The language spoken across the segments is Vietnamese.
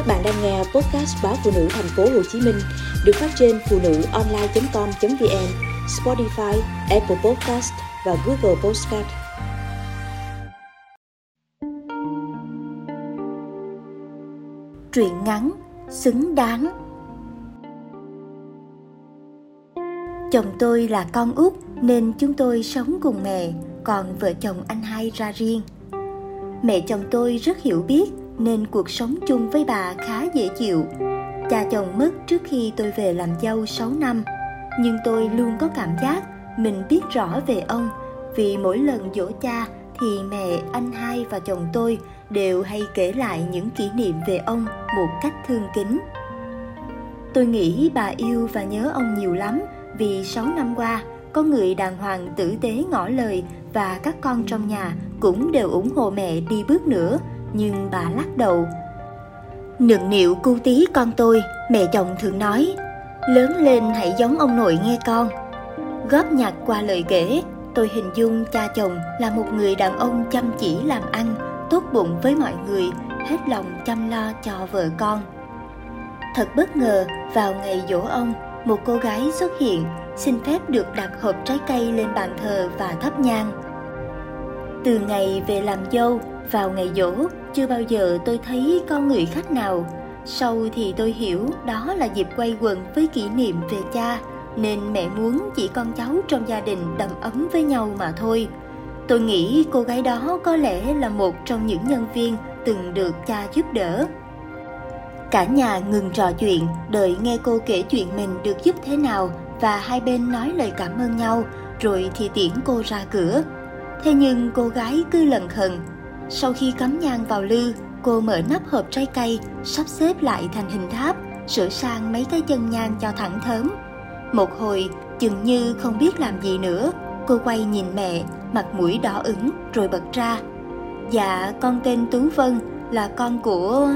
Các bạn đang nghe podcast báo phụ nữ thành phố Hồ Chí Minh được phát trên phụ nữ online.com.vn, Spotify, Apple Podcast và Google Podcast. Truyện ngắn xứng đáng Chồng tôi là con út nên chúng tôi sống cùng mẹ, còn vợ chồng anh hai ra riêng. Mẹ chồng tôi rất hiểu biết nên cuộc sống chung với bà khá dễ chịu. Cha chồng mất trước khi tôi về làm dâu 6 năm, nhưng tôi luôn có cảm giác mình biết rõ về ông vì mỗi lần dỗ cha thì mẹ, anh hai và chồng tôi đều hay kể lại những kỷ niệm về ông một cách thương kính. Tôi nghĩ bà yêu và nhớ ông nhiều lắm vì 6 năm qua có người đàng hoàng tử tế ngỏ lời và các con trong nhà cũng đều ủng hộ mẹ đi bước nữa nhưng bà lắc đầu. Nựng nịu cu tí con tôi, mẹ chồng thường nói, lớn lên hãy giống ông nội nghe con. Góp nhặt qua lời kể, tôi hình dung cha chồng là một người đàn ông chăm chỉ làm ăn, tốt bụng với mọi người, hết lòng chăm lo cho vợ con. Thật bất ngờ, vào ngày dỗ ông, một cô gái xuất hiện, xin phép được đặt hộp trái cây lên bàn thờ và thắp nhang. Từ ngày về làm dâu vào ngày dỗ chưa bao giờ tôi thấy con người khách nào. Sau thì tôi hiểu đó là dịp quay quần với kỷ niệm về cha, nên mẹ muốn chỉ con cháu trong gia đình đầm ấm với nhau mà thôi. Tôi nghĩ cô gái đó có lẽ là một trong những nhân viên từng được cha giúp đỡ. Cả nhà ngừng trò chuyện, đợi nghe cô kể chuyện mình được giúp thế nào và hai bên nói lời cảm ơn nhau, rồi thì tiễn cô ra cửa. Thế nhưng cô gái cứ lần khần sau khi cắm nhang vào lư, cô mở nắp hộp trái cây, sắp xếp lại thành hình tháp, sửa sang mấy cái chân nhang cho thẳng thớm. Một hồi, chừng như không biết làm gì nữa, cô quay nhìn mẹ, mặt mũi đỏ ửng rồi bật ra. Dạ, con tên Tú Vân, là con của...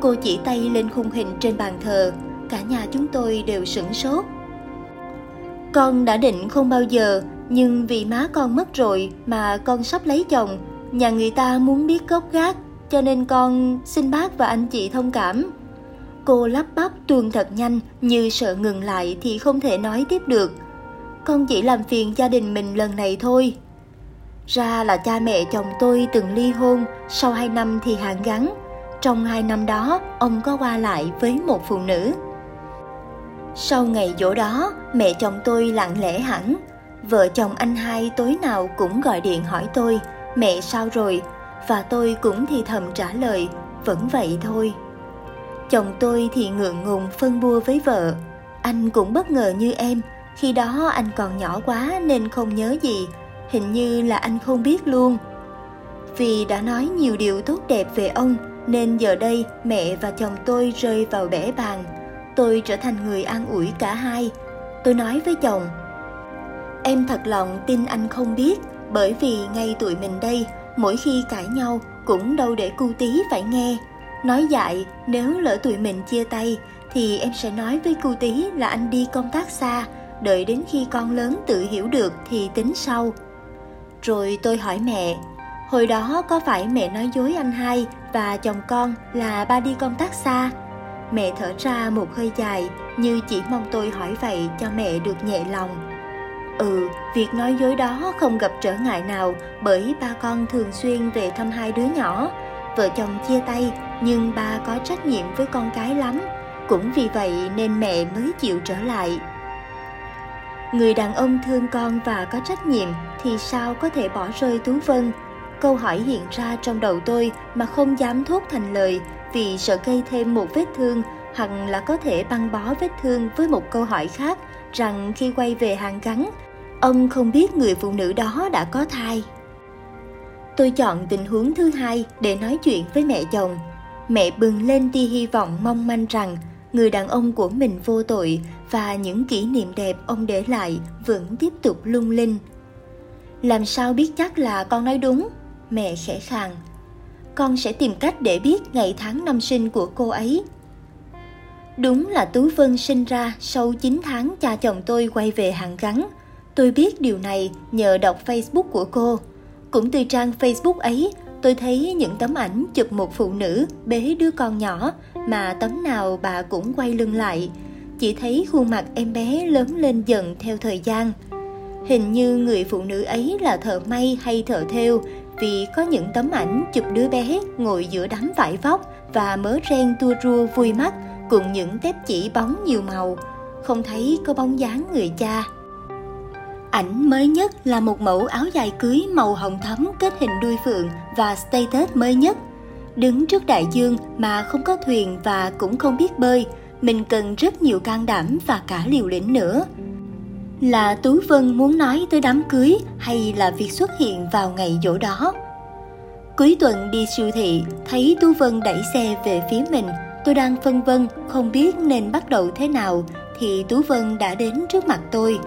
Cô chỉ tay lên khung hình trên bàn thờ, cả nhà chúng tôi đều sửng sốt. Con đã định không bao giờ, nhưng vì má con mất rồi mà con sắp lấy chồng Nhà người ta muốn biết gốc gác, cho nên con xin bác và anh chị thông cảm. Cô lắp bắp tuôn thật nhanh như sợ ngừng lại thì không thể nói tiếp được. Con chỉ làm phiền gia đình mình lần này thôi. Ra là cha mẹ chồng tôi từng ly hôn, sau hai năm thì hàn gắn. Trong hai năm đó, ông có qua lại với một phụ nữ. Sau ngày dỗ đó, mẹ chồng tôi lặng lẽ hẳn. Vợ chồng anh hai tối nào cũng gọi điện hỏi tôi – mẹ sao rồi? Và tôi cũng thì thầm trả lời, vẫn vậy thôi. Chồng tôi thì ngượng ngùng phân bua với vợ. Anh cũng bất ngờ như em. Khi đó anh còn nhỏ quá nên không nhớ gì. Hình như là anh không biết luôn. Vì đã nói nhiều điều tốt đẹp về ông, nên giờ đây mẹ và chồng tôi rơi vào bể bàn tôi trở thành người an ủi cả hai. Tôi nói với chồng, em thật lòng tin anh không biết bởi vì ngay tụi mình đây, mỗi khi cãi nhau cũng đâu để cu tí phải nghe. Nói dại, nếu lỡ tụi mình chia tay, thì em sẽ nói với cu tí là anh đi công tác xa, đợi đến khi con lớn tự hiểu được thì tính sau. Rồi tôi hỏi mẹ, hồi đó có phải mẹ nói dối anh hai và chồng con là ba đi công tác xa? Mẹ thở ra một hơi dài, như chỉ mong tôi hỏi vậy cho mẹ được nhẹ lòng. Ừ, việc nói dối đó không gặp trở ngại nào bởi ba con thường xuyên về thăm hai đứa nhỏ. Vợ chồng chia tay nhưng ba có trách nhiệm với con cái lắm. Cũng vì vậy nên mẹ mới chịu trở lại. Người đàn ông thương con và có trách nhiệm thì sao có thể bỏ rơi Tú Vân? Câu hỏi hiện ra trong đầu tôi mà không dám thốt thành lời vì sợ gây thêm một vết thương hoặc là có thể băng bó vết thương với một câu hỏi khác rằng khi quay về hàng gắn ông không biết người phụ nữ đó đã có thai. Tôi chọn tình huống thứ hai để nói chuyện với mẹ chồng. Mẹ bừng lên tia hy vọng mong manh rằng người đàn ông của mình vô tội và những kỷ niệm đẹp ông để lại vẫn tiếp tục lung linh. Làm sao biết chắc là con nói đúng? Mẹ khẽ khàng. Con sẽ tìm cách để biết ngày tháng năm sinh của cô ấy. Đúng là tú vân sinh ra sau 9 tháng cha chồng tôi quay về hàng gắn. Tôi biết điều này nhờ đọc Facebook của cô. Cũng từ trang Facebook ấy, tôi thấy những tấm ảnh chụp một phụ nữ bế đứa con nhỏ mà tấm nào bà cũng quay lưng lại. Chỉ thấy khuôn mặt em bé lớn lên dần theo thời gian. Hình như người phụ nữ ấy là thợ may hay thợ thêu vì có những tấm ảnh chụp đứa bé ngồi giữa đám vải vóc và mớ ren tua rua vui mắt cùng những tép chỉ bóng nhiều màu. Không thấy có bóng dáng người cha. Ảnh mới nhất là một mẫu áo dài cưới màu hồng thắm kết hình đuôi phượng và status mới nhất. Đứng trước đại dương mà không có thuyền và cũng không biết bơi, mình cần rất nhiều can đảm và cả liều lĩnh nữa. Là Tú Vân muốn nói tới đám cưới hay là việc xuất hiện vào ngày dỗ đó? Cuối tuần đi siêu thị, thấy Tú Vân đẩy xe về phía mình, tôi đang phân vân không biết nên bắt đầu thế nào thì Tú Vân đã đến trước mặt tôi.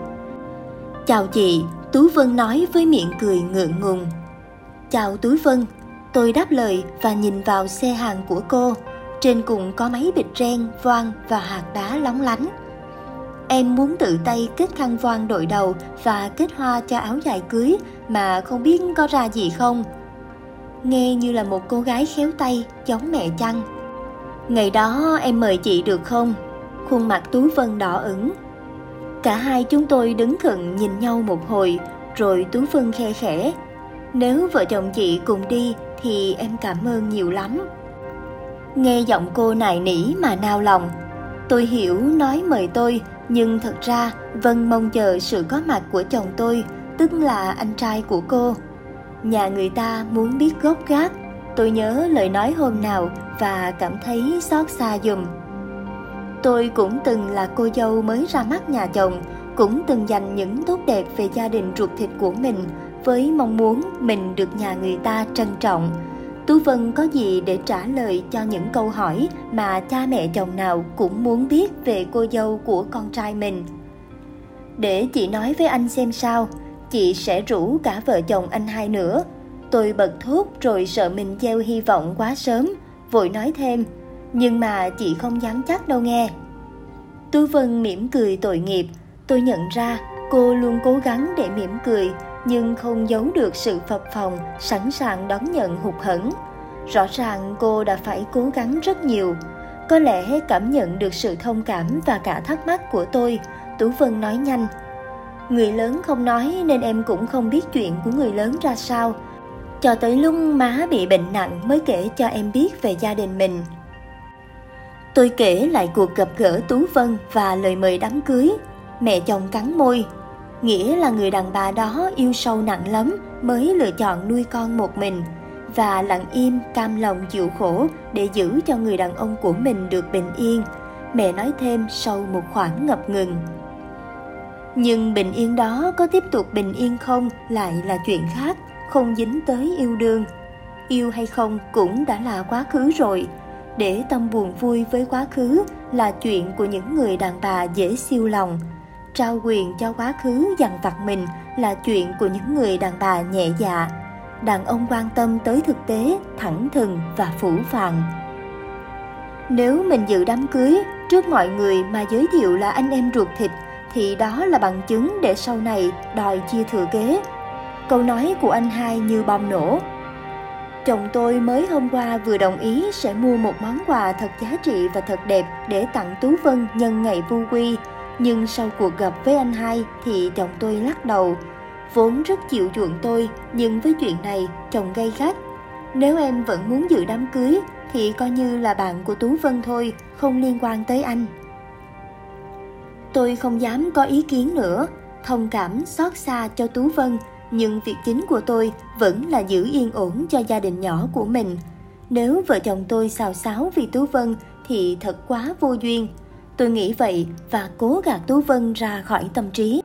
Chào chị, Tú Vân nói với miệng cười ngượng ngùng. Chào Tú Vân, tôi đáp lời và nhìn vào xe hàng của cô. Trên cùng có mấy bịch ren, voan và hạt đá lóng lánh. Em muốn tự tay kết khăn voan đội đầu và kết hoa cho áo dài cưới mà không biết có ra gì không. Nghe như là một cô gái khéo tay giống mẹ chăng. Ngày đó em mời chị được không? Khuôn mặt Tú Vân đỏ ửng Cả hai chúng tôi đứng thận nhìn nhau một hồi, rồi Tú Vân khe khẽ. Nếu vợ chồng chị cùng đi thì em cảm ơn nhiều lắm. Nghe giọng cô nài nỉ mà nao lòng. Tôi hiểu nói mời tôi, nhưng thật ra Vân mong chờ sự có mặt của chồng tôi, tức là anh trai của cô. Nhà người ta muốn biết gốc gác, tôi nhớ lời nói hôm nào và cảm thấy xót xa dùm. Tôi cũng từng là cô dâu mới ra mắt nhà chồng, cũng từng dành những tốt đẹp về gia đình ruột thịt của mình với mong muốn mình được nhà người ta trân trọng. Tú Vân có gì để trả lời cho những câu hỏi mà cha mẹ chồng nào cũng muốn biết về cô dâu của con trai mình. Để chị nói với anh xem sao, chị sẽ rủ cả vợ chồng anh hai nữa. Tôi bật thốt rồi sợ mình gieo hy vọng quá sớm, vội nói thêm – nhưng mà chị không dám chắc đâu nghe. Tú Vân mỉm cười tội nghiệp, tôi nhận ra cô luôn cố gắng để mỉm cười nhưng không giấu được sự phập phồng, sẵn sàng đón nhận hụt hẫng. Rõ ràng cô đã phải cố gắng rất nhiều. Có lẽ cảm nhận được sự thông cảm và cả thắc mắc của tôi, Tú Vân nói nhanh. Người lớn không nói nên em cũng không biết chuyện của người lớn ra sao. Cho tới lúc má bị bệnh nặng mới kể cho em biết về gia đình mình. Tôi kể lại cuộc gặp gỡ Tú Vân và lời mời đám cưới. Mẹ chồng cắn môi. Nghĩa là người đàn bà đó yêu sâu nặng lắm mới lựa chọn nuôi con một mình và lặng im cam lòng chịu khổ để giữ cho người đàn ông của mình được bình yên. Mẹ nói thêm sau một khoảng ngập ngừng. Nhưng bình yên đó có tiếp tục bình yên không lại là chuyện khác, không dính tới yêu đương. Yêu hay không cũng đã là quá khứ rồi, để tâm buồn vui với quá khứ là chuyện của những người đàn bà dễ siêu lòng. Trao quyền cho quá khứ dằn vặt mình là chuyện của những người đàn bà nhẹ dạ. Đàn ông quan tâm tới thực tế, thẳng thừng và phủ phàng. Nếu mình dự đám cưới trước mọi người mà giới thiệu là anh em ruột thịt, thì đó là bằng chứng để sau này đòi chia thừa kế. Câu nói của anh hai như bom nổ Chồng tôi mới hôm qua vừa đồng ý sẽ mua một món quà thật giá trị và thật đẹp để tặng Tú Vân nhân ngày vu quy. Nhưng sau cuộc gặp với anh hai thì chồng tôi lắc đầu. Vốn rất chịu chuộng tôi, nhưng với chuyện này chồng gây gắt. Nếu em vẫn muốn dự đám cưới thì coi như là bạn của Tú Vân thôi, không liên quan tới anh. Tôi không dám có ý kiến nữa, thông cảm xót xa cho Tú Vân nhưng việc chính của tôi vẫn là giữ yên ổn cho gia đình nhỏ của mình. Nếu vợ chồng tôi xào xáo vì Tú Vân thì thật quá vô duyên. Tôi nghĩ vậy và cố gạt Tú Vân ra khỏi tâm trí.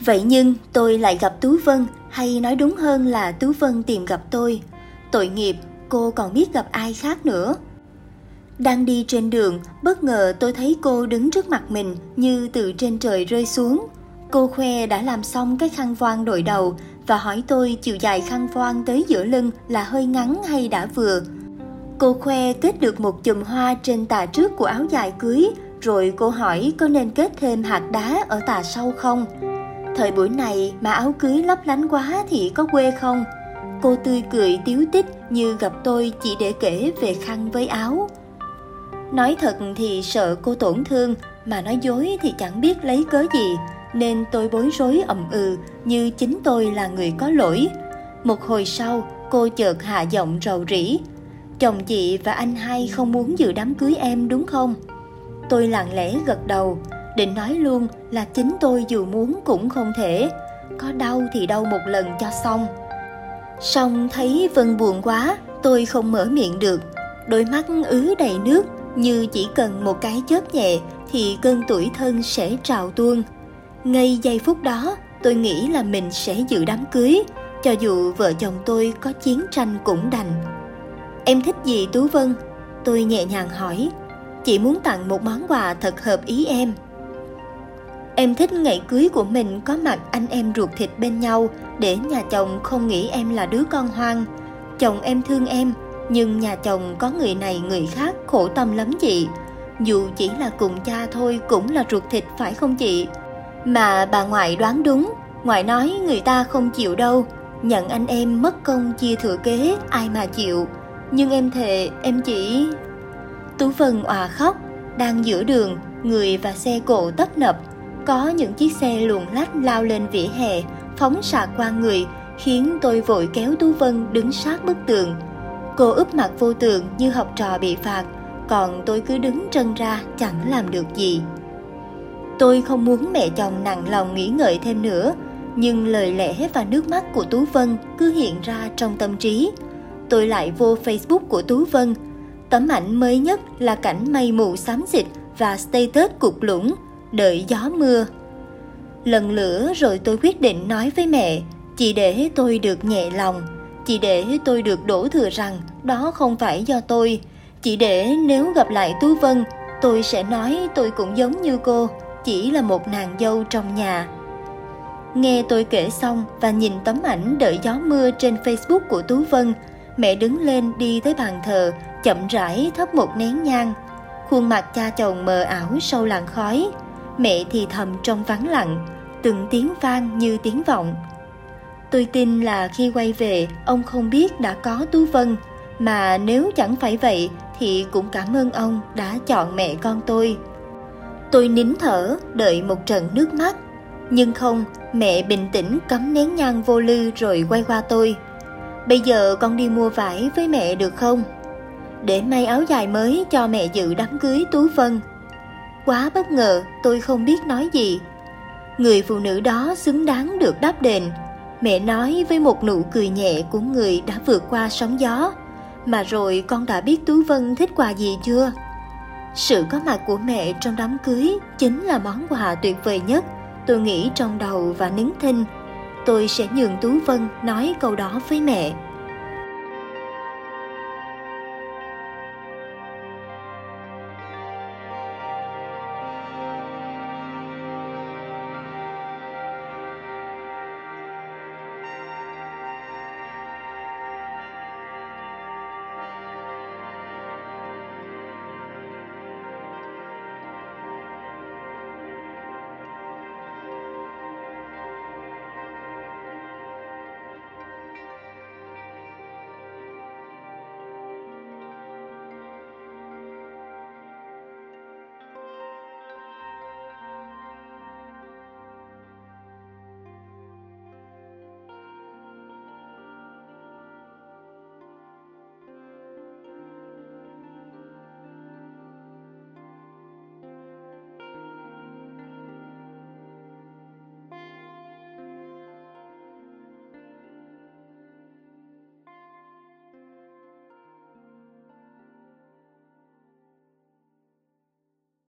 Vậy nhưng tôi lại gặp Tú Vân hay nói đúng hơn là Tú Vân tìm gặp tôi. Tội nghiệp, cô còn biết gặp ai khác nữa. Đang đi trên đường, bất ngờ tôi thấy cô đứng trước mặt mình như từ trên trời rơi xuống. Cô khoe đã làm xong cái khăn voan đội đầu và hỏi tôi chiều dài khăn voan tới giữa lưng là hơi ngắn hay đã vừa. Cô khoe kết được một chùm hoa trên tà trước của áo dài cưới, rồi cô hỏi có nên kết thêm hạt đá ở tà sau không? Thời buổi này mà áo cưới lấp lánh quá thì có quê không? cô tươi cười tiếu tích như gặp tôi chỉ để kể về khăn với áo. Nói thật thì sợ cô tổn thương, mà nói dối thì chẳng biết lấy cớ gì, nên tôi bối rối ậm ừ như chính tôi là người có lỗi. Một hồi sau, cô chợt hạ giọng rầu rĩ. Chồng chị và anh hai không muốn dự đám cưới em đúng không? Tôi lặng lẽ gật đầu, định nói luôn là chính tôi dù muốn cũng không thể. Có đau thì đau một lần cho xong. Xong thấy Vân buồn quá, tôi không mở miệng được. Đôi mắt ứ đầy nước như chỉ cần một cái chớp nhẹ thì cơn tuổi thân sẽ trào tuôn. Ngay giây phút đó, tôi nghĩ là mình sẽ dự đám cưới, cho dù vợ chồng tôi có chiến tranh cũng đành. Em thích gì Tú Vân? Tôi nhẹ nhàng hỏi. Chị muốn tặng một món quà thật hợp ý em. Em thích ngày cưới của mình có mặt anh em ruột thịt bên nhau để nhà chồng không nghĩ em là đứa con hoang. Chồng em thương em, nhưng nhà chồng có người này người khác khổ tâm lắm chị. Dù chỉ là cùng cha thôi cũng là ruột thịt phải không chị? Mà bà ngoại đoán đúng, ngoại nói người ta không chịu đâu. Nhận anh em mất công chia thừa kế, ai mà chịu. Nhưng em thề, em chỉ... Tú Vân òa khóc, đang giữa đường, người và xe cộ tấp nập. Có những chiếc xe luồn lách lao lên vỉa hè, phóng xạ qua người, khiến tôi vội kéo Tú Vân đứng sát bức tường. Cô úp mặt vô tường như học trò bị phạt, còn tôi cứ đứng trân ra chẳng làm được gì. Tôi không muốn mẹ chồng nặng lòng nghĩ ngợi thêm nữa, nhưng lời lẽ và nước mắt của Tú Vân cứ hiện ra trong tâm trí. Tôi lại vô Facebook của Tú Vân. Tấm ảnh mới nhất là cảnh mây mù xám xịt và status cục lũng, đợi gió mưa. Lần lửa rồi tôi quyết định nói với mẹ, chỉ để tôi được nhẹ lòng, chỉ để tôi được đổ thừa rằng đó không phải do tôi, chỉ để nếu gặp lại Tú Vân, tôi sẽ nói tôi cũng giống như cô, chỉ là một nàng dâu trong nhà. Nghe tôi kể xong và nhìn tấm ảnh đợi gió mưa trên Facebook của Tú Vân, mẹ đứng lên đi tới bàn thờ, chậm rãi thắp một nén nhang. Khuôn mặt cha chồng mờ ảo sâu làn khói, mẹ thì thầm trong vắng lặng, từng tiếng vang như tiếng vọng. Tôi tin là khi quay về, ông không biết đã có Tú Vân, mà nếu chẳng phải vậy thì cũng cảm ơn ông đã chọn mẹ con tôi. Tôi nín thở, đợi một trận nước mắt. Nhưng không, mẹ bình tĩnh cắm nén nhang vô lư rồi quay qua tôi. Bây giờ con đi mua vải với mẹ được không? Để may áo dài mới cho mẹ dự đám cưới Tú Vân. Quá bất ngờ, tôi không biết nói gì. Người phụ nữ đó xứng đáng được đáp đền. Mẹ nói với một nụ cười nhẹ của người đã vượt qua sóng gió. Mà rồi con đã biết Tú Vân thích quà gì chưa? Sự có mặt của mẹ trong đám cưới chính là món quà tuyệt vời nhất tôi nghĩ trong đầu và nín thinh. Tôi sẽ nhường Tú Vân nói câu đó với mẹ.